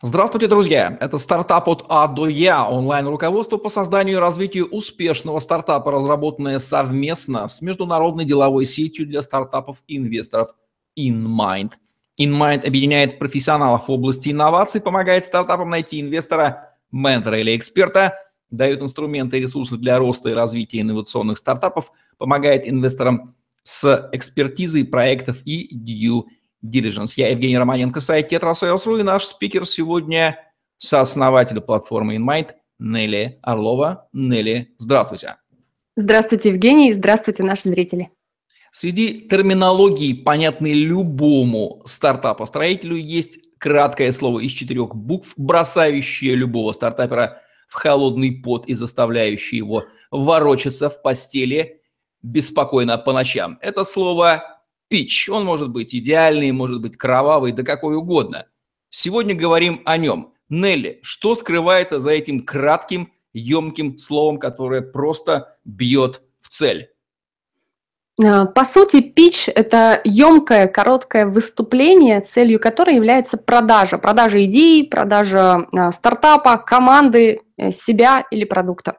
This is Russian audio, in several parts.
Здравствуйте, друзья! Это стартап от А до Я, онлайн-руководство по созданию и развитию успешного стартапа, разработанное совместно с международной деловой сетью для стартапов и инвесторов InMind. InMind объединяет профессионалов в области инноваций, помогает стартапам найти инвестора, ментора или эксперта, дает инструменты и ресурсы для роста и развития инновационных стартапов, помогает инвесторам с экспертизой проектов и due Diligence. Я Евгений Романенко, сайт Tetrasales.ru и наш спикер сегодня сооснователь платформы InMind Нелли Орлова. Нелли, здравствуйте. Здравствуйте, Евгений, здравствуйте, наши зрители. Среди терминологии, понятной любому стартапу-строителю, есть краткое слово из четырех букв, бросающее любого стартапера в холодный пот и заставляющее его ворочаться в постели беспокойно по ночам. Это слово Пич. Он может быть идеальный, может быть кровавый, да какой угодно. Сегодня говорим о нем. Нелли, что скрывается за этим кратким, емким словом, которое просто бьет в цель? А, по сути, пич – это емкое, короткое выступление, целью которой является продажа. Продажа идеи, продажа а, стартапа, команды, э, себя или продукта.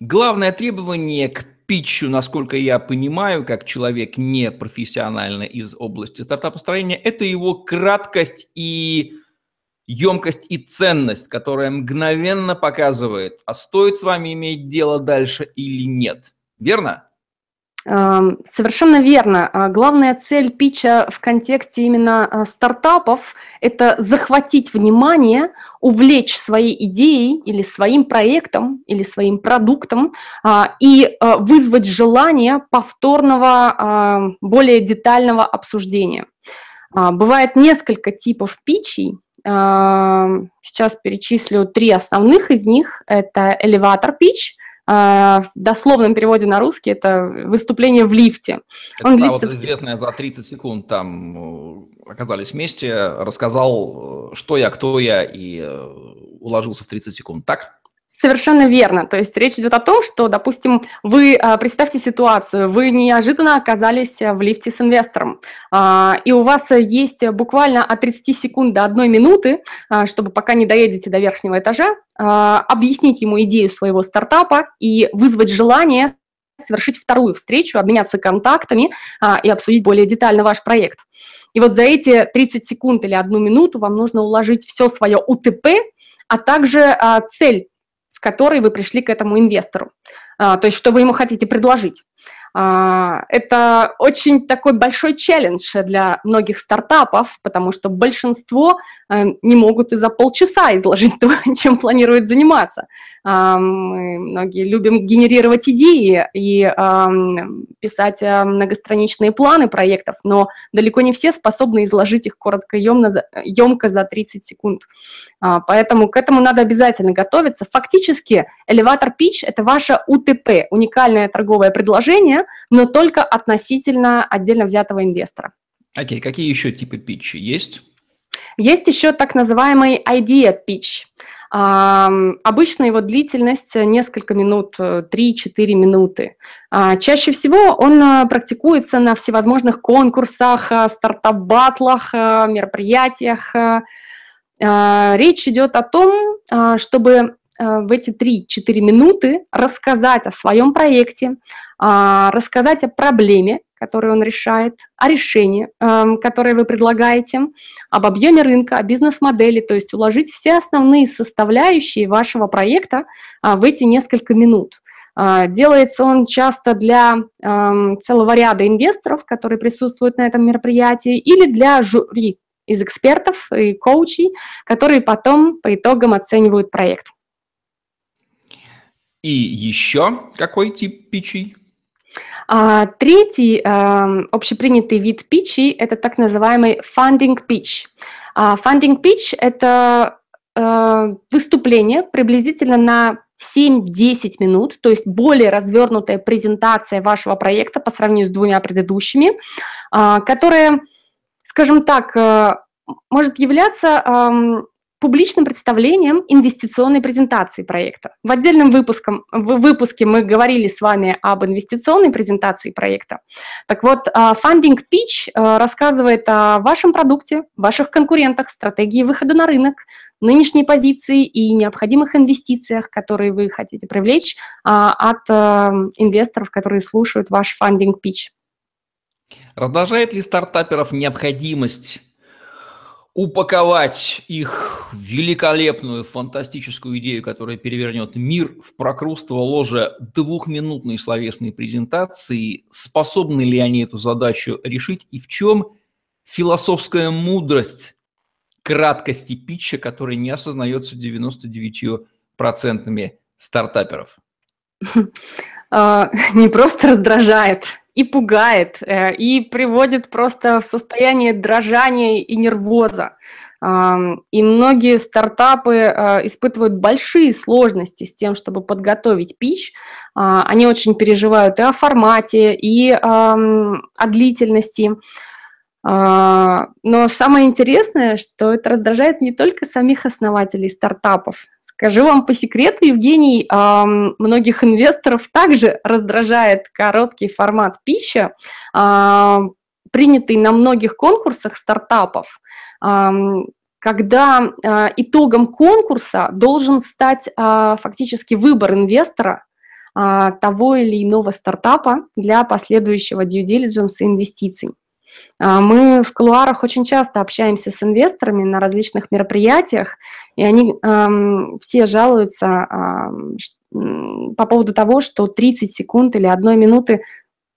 Главное требование к питчу, насколько я понимаю, как человек не профессионально из области стартапостроения, это его краткость и емкость и ценность, которая мгновенно показывает, а стоит с вами иметь дело дальше или нет. Верно? Совершенно верно. А главная цель питча в контексте именно а, стартапов – это захватить внимание, увлечь своей идеей или своим проектом или своим продуктом а, и вызвать желание повторного, более детального обсуждения. Бывает несколько типов питчей. Сейчас перечислю три основных из них. Это элеватор а, в дословном переводе на русский это выступление в лифте. Это Он длится... вот известное за 30 секунд там э, оказались вместе, рассказал, э, что я, кто я, и э, уложился в 30 секунд, так? Совершенно верно. То есть речь идет о том, что, допустим, вы а, представьте ситуацию, вы неожиданно оказались в лифте с инвестором, а, и у вас есть буквально от 30 секунд до одной минуты, а, чтобы пока не доедете до верхнего этажа, объяснить ему идею своего стартапа и вызвать желание совершить вторую встречу, обменяться контактами и обсудить более детально ваш проект. И вот за эти 30 секунд или одну минуту вам нужно уложить все свое УТП, а также цель которой вы пришли к этому инвестору. А, то есть, что вы ему хотите предложить. А, это очень такой большой челлендж для многих стартапов, потому что большинство не могут и за полчаса изложить то, чем планируют заниматься. А, мы многие любим генерировать идеи и писать э, многостраничные планы проектов, но далеко не все способны изложить их коротко, емко за 30 секунд. Поэтому к этому надо обязательно готовиться. Фактически, элеватор pitch – это ваше УТП, уникальное торговое предложение, но только относительно отдельно взятого инвестора. Окей, okay. какие еще типы питча есть? Есть еще так называемый idea pitch. Обычно его длительность несколько минут, 3-4 минуты. Uh, чаще всего он uh, практикуется на всевозможных конкурсах, стартап-батлах, мероприятиях. Речь идет о том, чтобы Э, в эти 3-4 минуты рассказать о своем проекте, а, рассказать о проблеме, которую он решает, о решении, эм, которое вы предлагаете, об объеме рынка, о бизнес-модели, то есть уложить все основные составляющие вашего проекта а, в эти несколько минут. А, делается он часто для эм, целого ряда инвесторов, которые присутствуют на этом мероприятии, или для жюри из экспертов и коучей, которые потом по итогам оценивают проект. И еще какой тип питчей? А, третий э, общепринятый вид питчей – это так называемый funding pitch. А, funding pitch – это э, выступление приблизительно на 7-10 минут, то есть более развернутая презентация вашего проекта по сравнению с двумя предыдущими, э, которая, скажем так, э, может являться э, публичным представлением инвестиционной презентации проекта. В отдельном выпуском, в выпуске мы говорили с вами об инвестиционной презентации проекта. Так вот, а, Funding Pitch а, рассказывает о вашем продукте, ваших конкурентах, стратегии выхода на рынок, нынешней позиции и необходимых инвестициях, которые вы хотите привлечь а, от инвесторов, которые слушают ваш Funding Pitch. Раздражает ли стартаперов необходимость упаковать их великолепную, фантастическую идею, которая перевернет мир в прокрустово ложе двухминутной словесной презентации, способны ли они эту задачу решить и в чем философская мудрость краткости питча, которая не осознается 99% стартаперов? А, не просто раздражает, и пугает, э, и приводит просто в состояние дрожания и нервоза. И многие стартапы э, испытывают большие сложности с тем, чтобы подготовить пич. А, они очень переживают и о формате, и о длительности. А, но самое интересное, что это раздражает не только самих основателей стартапов. Скажу вам по секрету, Евгений, многих инвесторов также раздражает короткий формат пищи, принятый на многих конкурсах стартапов когда итогом конкурса должен стать фактически выбор инвестора того или иного стартапа для последующего due diligence и инвестиций. А, мы в кулуарах очень часто общаемся с инвесторами на различных мероприятиях, и они эм, все жалуются эм, по поводу того, что 30 секунд или одной минуты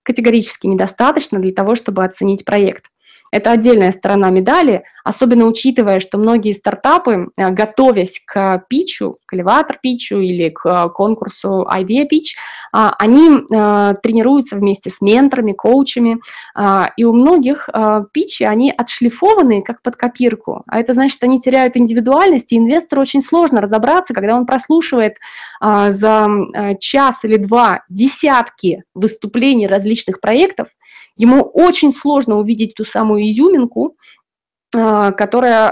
категорически недостаточно для того, чтобы оценить проект. Это отдельная сторона медали, особенно учитывая, что многие стартапы, э, готовясь к питчу, к элеватор питчу или к э, конкурсу Idea Pitch, а, они э, тренируются вместе с менторами, коучами, а, и у многих питчи, они отшлифованы как под копирку, а это значит, они теряют индивидуальность, и инвестору очень сложно разобраться, когда он прослушивает а, за час или два десятки выступлений различных проектов, ему очень сложно увидеть ту самую изюминку, а, которая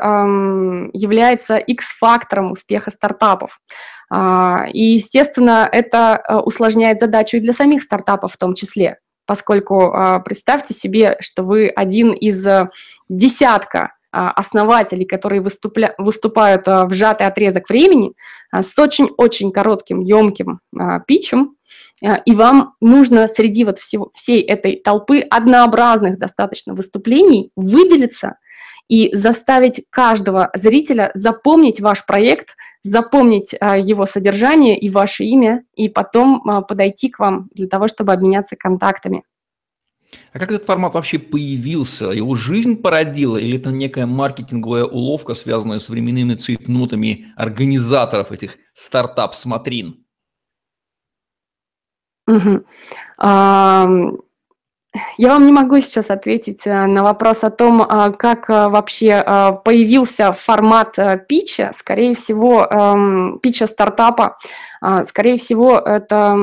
является X-фактором успеха стартапов. А, и, естественно, это а, усложняет задачу и для самих стартапов в том числе, поскольку представьте себе, что вы один из десятка основателей, которые выступля, выступают в сжатый отрезок времени с очень-очень коротким, емким питчем, Э, и вам нужно среди вот всего, всей этой толпы однообразных достаточно выступлений выделиться и заставить каждого зрителя запомнить ваш проект, запомнить а, его содержание и ваше имя, и потом а, подойти к вам для того, чтобы обменяться контактами. А как этот формат вообще появился? Его жизнь породила или это некая маркетинговая уловка, связанная с временными цветнутами организаторов этих стартап-смотрин? Мгм. Я вам не могу сейчас ответить э, на вопрос о том, а, как а, вообще а, появился формат э, питча. Скорее всего, эм, питча стартапа, скорее всего, это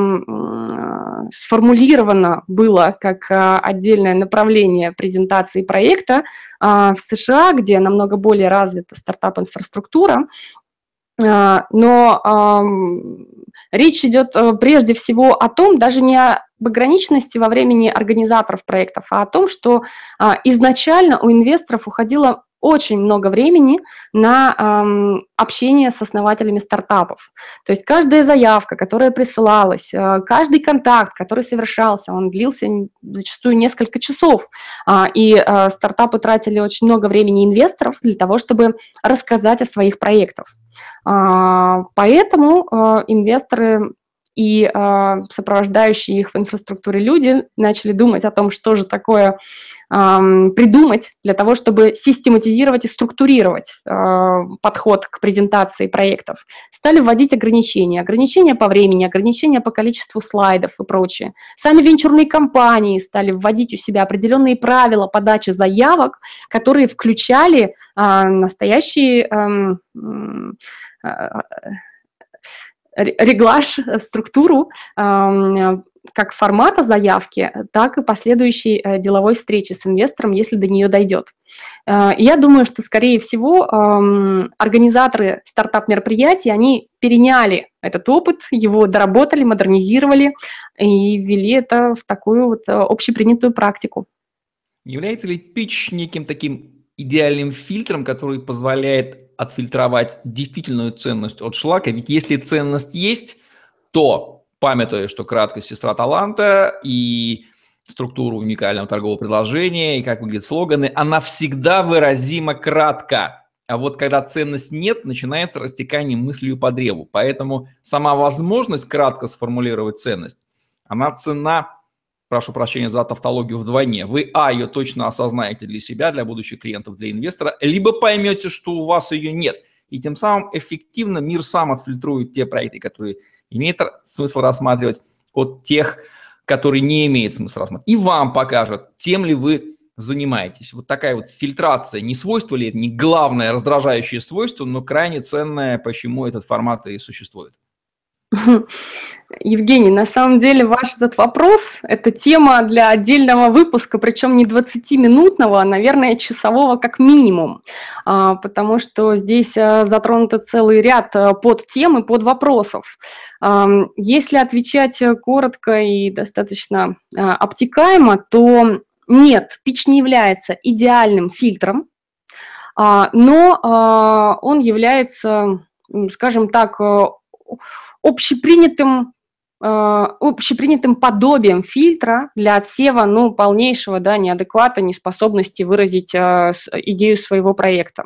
сформулировано было как отдельное направление презентации проекта в США, где намного более развита стартап-инфраструктура. А, но речь идет э, прежде всего о том, даже не об ограниченности во времени организаторов проектов, а о том, что а, изначально у инвесторов уходило очень много времени на эм, общение с основателями стартапов. То есть каждая заявка, которая присылалась, э, каждый контакт, который совершался, он длился зачастую несколько часов. Э, и э, стартапы тратили очень много времени инвесторов для того, чтобы рассказать о своих проектах. Э, поэтому э, инвесторы и э, сопровождающие их в инфраструктуре люди начали думать о том, что же такое э, придумать для того, чтобы систематизировать и структурировать э, подход к презентации проектов. Стали вводить ограничения, ограничения по времени, ограничения по количеству слайдов и прочее. Сами венчурные компании стали вводить у себя определенные правила подачи заявок, которые включали э, настоящие э, реглаж, э, структуру как формата заявки, так и последующей э, деловой встречи с инвестором, если до нее дойдет. Э, я думаю, что, скорее всего, организаторы стартап-мероприятий, они переняли этот опыт, его доработали, модернизировали и ввели это в такую вот общепринятую практику. Является ли пич неким таким идеальным фильтром, который позволяет отфильтровать действительную ценность от шлака? Ведь если ценность есть, то памятуя, что краткость сестра таланта и структуру уникального торгового предложения и как выглядят слоганы, она всегда выразима кратко. А вот когда ценность нет, начинается растекание мыслью по древу. Поэтому сама возможность кратко сформулировать ценность, она цена, прошу прощения за тавтологию, вдвойне. Вы, а, ее точно осознаете для себя, для будущих клиентов, для инвестора, либо поймете, что у вас ее нет. И тем самым эффективно мир сам отфильтрует те проекты, которые имеет смысл рассматривать, от тех, которые не имеют смысла рассматривать. И вам покажет, тем ли вы занимаетесь. Вот такая вот фильтрация, не свойство ли это, не главное раздражающее свойство, но крайне ценное, почему этот формат и существует. Евгений, на самом деле ваш этот вопрос – это тема для отдельного выпуска, причем не 20-минутного, а, наверное, часового как минимум, а, потому что здесь а, затронуты целый ряд под тем и под вопросов. Если отвечать коротко и достаточно обтекаемо, то нет, пич не является идеальным фильтром, но он является, скажем так, общепринятым э, общепринятым подобием фильтра для отсева ну, полнейшего да, неадеквата, неспособности выразить э, идею своего проекта.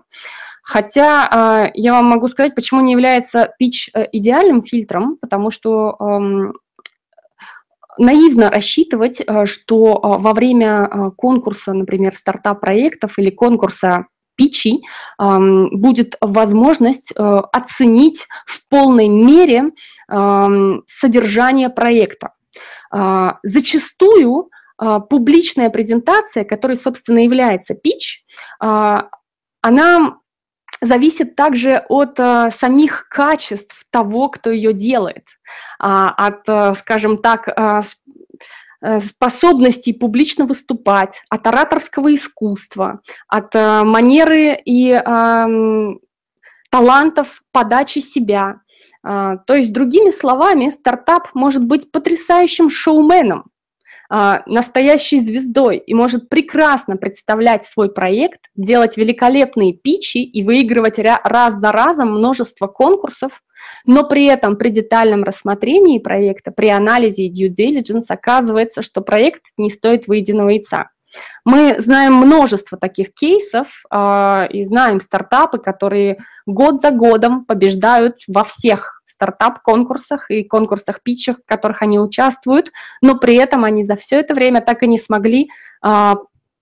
Хотя э, я вам могу сказать, почему не является пич э, идеальным фильтром, потому что э, наивно рассчитывать, э, что во время конкурса, например, стартап-проектов или конкурса питчей будет возможность э, оценить в полной мере содержание проекта. А, зачастую а, публичная презентация, которая, собственно, является pitch, а, она зависит также от самих качеств того, кто ее делает, от, скажем так, Э, способностей публично выступать, от ораторского искусства, от э, манеры и э, талантов подачи себя. Э, то есть, другими словами, стартап может быть потрясающим шоуменом, а, настоящей звездой и может прекрасно представлять свой проект, делать великолепные питчи и выигрывать раз за разом множество конкурсов, но при этом при детальном рассмотрении проекта, при анализе и due diligence оказывается, что проект не стоит выеденного яйца. Мы знаем множество таких кейсов э, и знаем стартапы, которые год за годом побеждают во всех стартап-конкурсах и конкурсах-питчах, в которых они участвуют, но при этом они за все это время так и не смогли а,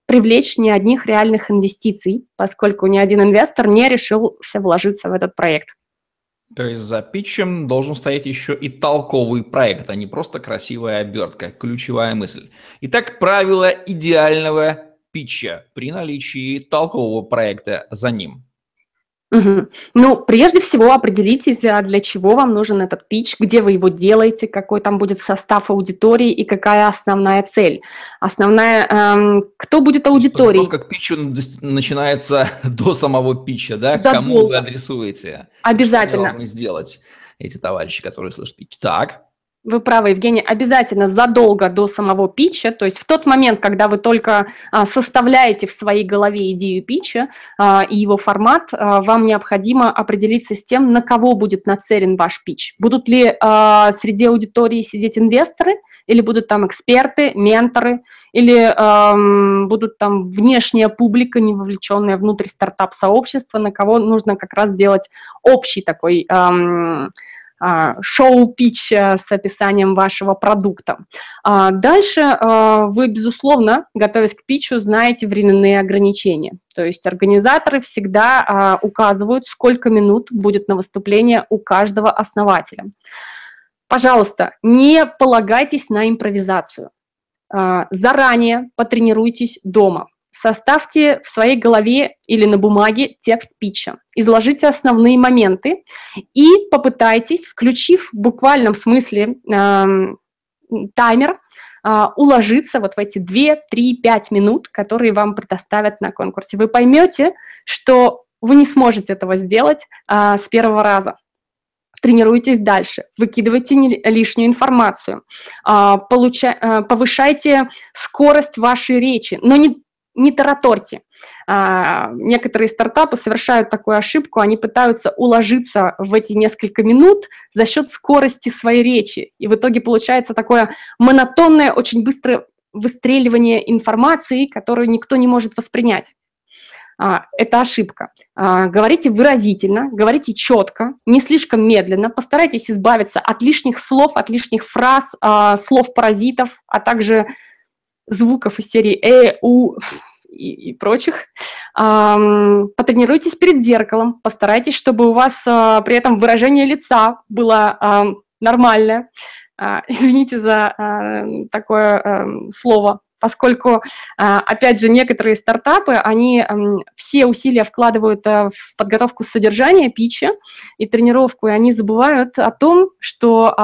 привлечь ни одних реальных инвестиций, поскольку ни один инвестор не решился вложиться в этот проект. То есть за питчем должен стоять еще и толковый проект, а не просто красивая обертка, ключевая мысль. Итак, правило идеального питча при наличии толкового проекта за ним. Угу. Ну, прежде всего определитесь, а для чего вам нужен этот пич, где вы его делаете, какой там будет состав аудитории и какая основная цель. Основная, эм, кто будет аудиторией? Подготовка к питчу начинается до самого питча, да? Задолго. Кому вы адресуете? Обязательно. Что сделать эти товарищи, которые слышат питч? Так. Вы правы, Евгений, обязательно задолго до самого питча, то есть в тот момент, когда вы только а, составляете в своей голове идею питча а, и его формат, а, вам необходимо определиться с тем, на кого будет нацелен ваш питч. Будут ли среди аудитории сидеть инвесторы, или будут там эксперты, менторы, или будут там внешняя публика, не вовлеченная внутрь стартап-сообщества, на кого нужно как раз сделать общий такой... А, шоу-пич э, с описанием вашего продукта. А, дальше а, вы, безусловно, готовясь к питчу, знаете временные ограничения. То есть организаторы всегда указывают, сколько минут будет на выступление у каждого основателя. Пожалуйста, не полагайтесь на импровизацию. Заранее потренируйтесь дома. Составьте в своей голове или на бумаге текст питча, изложите основные моменты и попытайтесь, включив в буквальном смысле э, таймер, а, уложиться вот в эти 2, 3, 5 минут, которые вам предоставят на конкурсе. Вы поймете, что вы не сможете этого сделать а, с первого раза. Тренируйтесь дальше, выкидывайте лишнюю информацию, а, получа, а, повышайте скорость вашей речи, но не не тараторьте. А, некоторые стартапы совершают такую ошибку, они пытаются уложиться в эти несколько минут за счет скорости своей речи. И в итоге получается такое монотонное, очень быстрое выстреливание информации, которую никто не может воспринять. А, это ошибка. А, говорите выразительно, говорите четко, не слишком медленно, постарайтесь избавиться от лишних слов, от лишних фраз, а, слов-паразитов, а также звуков из серии «э», «у» и, и прочих. Потренируйтесь перед зеркалом, постарайтесь, чтобы у вас при этом выражение лица было нормальное. Извините за такое слово, поскольку, опять же, некоторые стартапы, они все усилия вкладывают в подготовку содержания пича и тренировку, и они забывают о том, что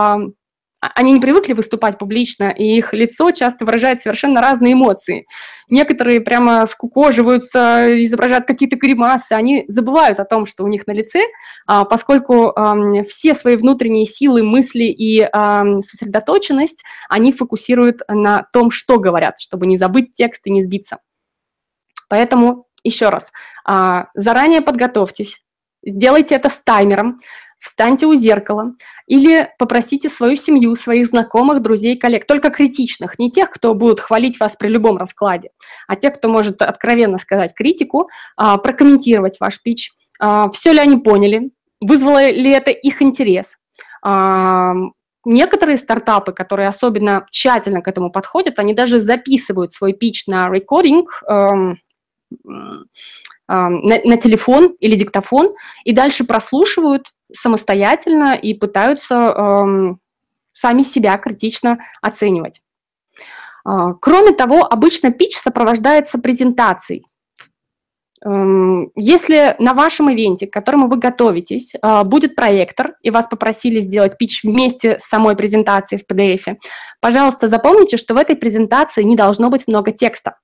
они не привыкли выступать публично, и их лицо часто выражает совершенно разные эмоции. Некоторые прямо скукоживаются, изображают какие-то гримасы, они забывают о том, что у них на лице, а, поскольку все свои внутренние силы, мысли и сосредоточенность они фокусируют на том, что говорят, чтобы не забыть текст и не сбиться. Поэтому еще раз, а, заранее подготовьтесь, сделайте это с таймером, встаньте у зеркала или попросите свою семью, своих знакомых, друзей, коллег, только критичных, не тех, кто будет хвалить вас при любом раскладе, а тех, кто может откровенно сказать критику, а, прокомментировать ваш пич, а, все ли они поняли, вызвало ли это их интерес. А, некоторые стартапы, которые особенно тщательно к этому подходят, они даже записывают свой пич на рекординг, эм, на, на телефон или диктофон и дальше прослушивают самостоятельно и пытаются сами себя критично оценивать. Э, кроме того, обычно пич сопровождается презентацией. Если на вашем ивенте, к которому вы готовитесь, э, будет проектор, и вас попросили сделать пич вместе с самой презентацией в PDF, пожалуйста, запомните, что в этой презентации не должно быть много текста.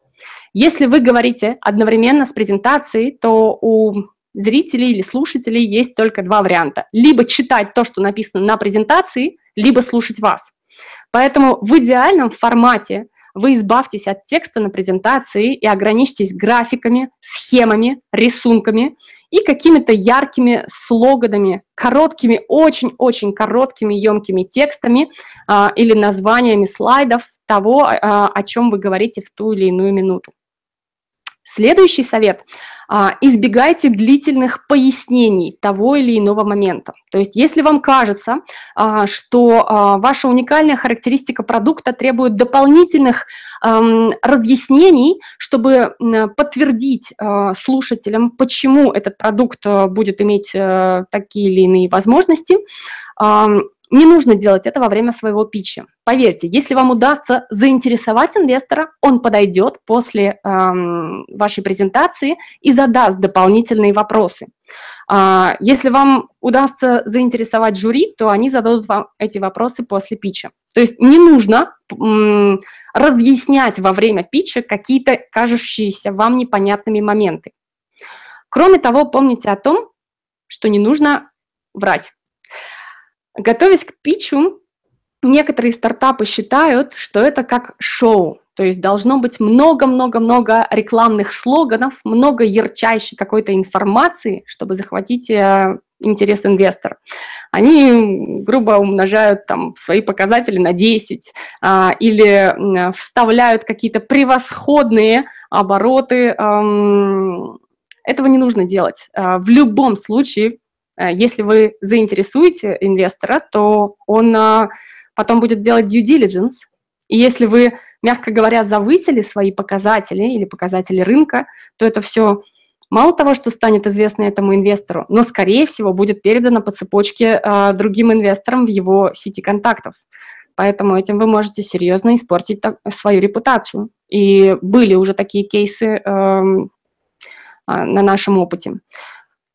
Если вы говорите одновременно с презентацией, то у зрителей или слушателей есть только два варианта. Либо читать то, что написано на презентации, либо слушать вас. Поэтому в идеальном формате вы избавьтесь от текста на презентации и ограничьтесь графиками, схемами, рисунками и какими-то яркими слоганами, короткими, очень-очень короткими, емкими текстами а, или названиями слайдов того, а, о чем вы говорите в ту или иную минуту. Следующий совет а, – избегайте длительных пояснений того или иного момента. То есть если вам кажется, а, что а, ваша уникальная характеристика продукта требует дополнительных разъяснений, чтобы подтвердить слушателям, почему этот продукт будет иметь э, такие или иные возможности, не нужно делать это во время своего питча. Поверьте, если вам удастся заинтересовать инвестора, он подойдет после эм, вашей презентации и задаст дополнительные вопросы. А, если вам удастся заинтересовать жюри, то они зададут вам эти вопросы после питча. То есть не нужно м, разъяснять во время питча какие-то кажущиеся вам непонятными моменты. Кроме того, помните о том, что не нужно врать. Готовясь к питчу, некоторые стартапы считают, что это как шоу, то есть должно быть много-много-много рекламных слоганов, много ярчайшей какой-то информации, чтобы захватить э, интерес инвестора. Они грубо умножают там свои показатели на 10 а, или вставляют какие-то превосходные обороты. Эм, этого не нужно делать. А, в любом случае Э, если вы заинтересуете инвестора, то он э, потом будет делать due diligence. И если вы, мягко говоря, завысили свои показатели или показатели рынка, то это все мало того, что станет известно этому инвестору, но, скорее всего, будет передано по цепочке э, другим инвесторам в его сети контактов. Поэтому этим вы можете серьезно испортить свою репутацию. И были уже такие кейсы э, э, на нашем опыте.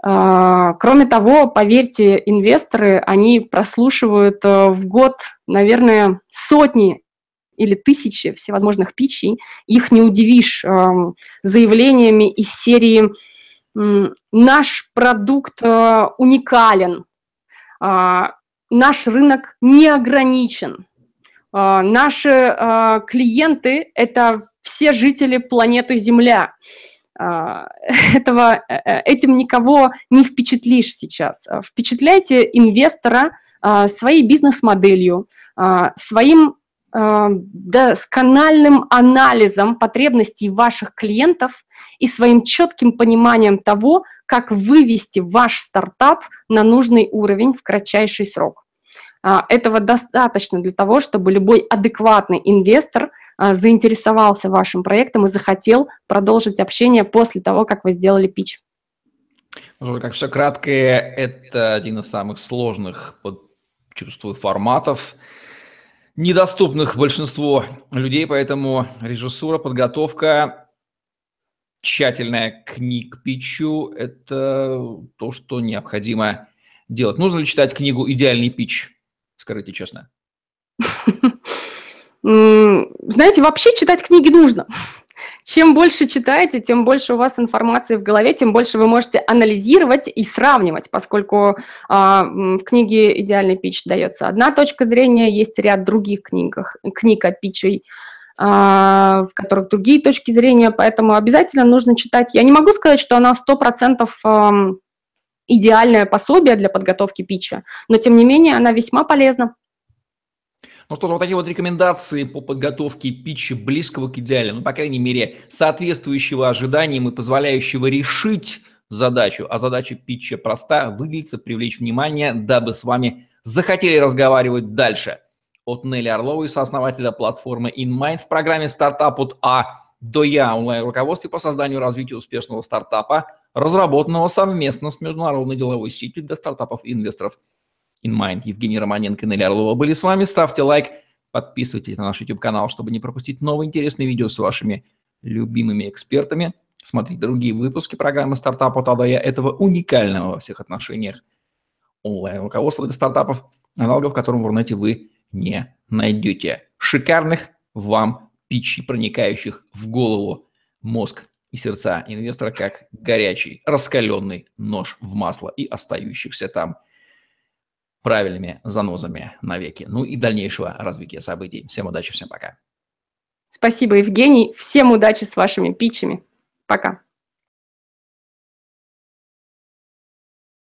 Э, А, кроме того, поверьте, инвесторы, они прослушивают э, в год, наверное, сотни или тысячи всевозможных питчей. Их не удивишь эм, заявлениями из серии «Наш продукт э, уникален», а, «Наш рынок не ограничен», а, «Наши клиенты – это все жители планеты Земля». А, этого, э, этим никого не впечатлишь сейчас. А, впечатляйте инвестора а, своей бизнес-моделью, своим доскональным анализом потребностей ваших клиентов и своим четким пониманием того, как вывести ваш стартап на нужный уровень в кратчайший срок. Этого достаточно для того, чтобы любой адекватный инвестор – а, заинтересовался вашим проектом и захотел продолжить общение после того, как вы сделали пич. Ну, как все краткое, это один из самых сложных, чувствую, форматов, недоступных большинству людей, поэтому режиссура, подготовка, тщательная книг питчу – это то, что необходимо делать. Нужно ли читать книгу «Идеальный питч»? Скажите честно. Знаете, вообще читать книги нужно. Чем больше читаете, тем больше у вас информации в голове, тем больше вы можете анализировать и сравнивать, поскольку а, в книге «Идеальный пич» дается одна точка зрения, есть ряд других книгах, книг о питчей, а, в которых другие точки зрения, поэтому обязательно нужно читать. Я не могу сказать, что она 100% а, идеальное пособие для подготовки питча, но тем не менее она весьма полезна. Ну что ж, вот такие вот рекомендации по подготовке питча близкого к идеальному, ну, по крайней мере, соответствующего ожиданиям и позволяющего решить задачу. А задача питча проста – выделиться, привлечь внимание, дабы с вами захотели разговаривать дальше. От Нелли Орловой, сооснователя платформы InMind в программе «Стартап от А до Я» онлайн-руководстве по созданию и развитию успешного стартапа, разработанного совместно с международной деловой сетью для стартапов и инвесторов – in Mind. Евгений Романенко и Нелли Орлова были с вами. Ставьте лайк, подписывайтесь на наш YouTube-канал, чтобы не пропустить новые интересные видео с вашими любимыми экспертами. Смотрите другие выпуски программы «Стартап от Адая» этого уникального во всех отношениях онлайн-руководства для стартапов, аналогов которым в Рунете вы не найдете. Шикарных вам питчей, проникающих в голову, мозг и сердца инвестора, как горячий, раскаленный нож в масло и остающихся там – правильными занозами навеки. Ну и дальнейшего развития событий. Всем удачи, всем пока. Спасибо, Евгений. Всем удачи с вашими питчами. Пока.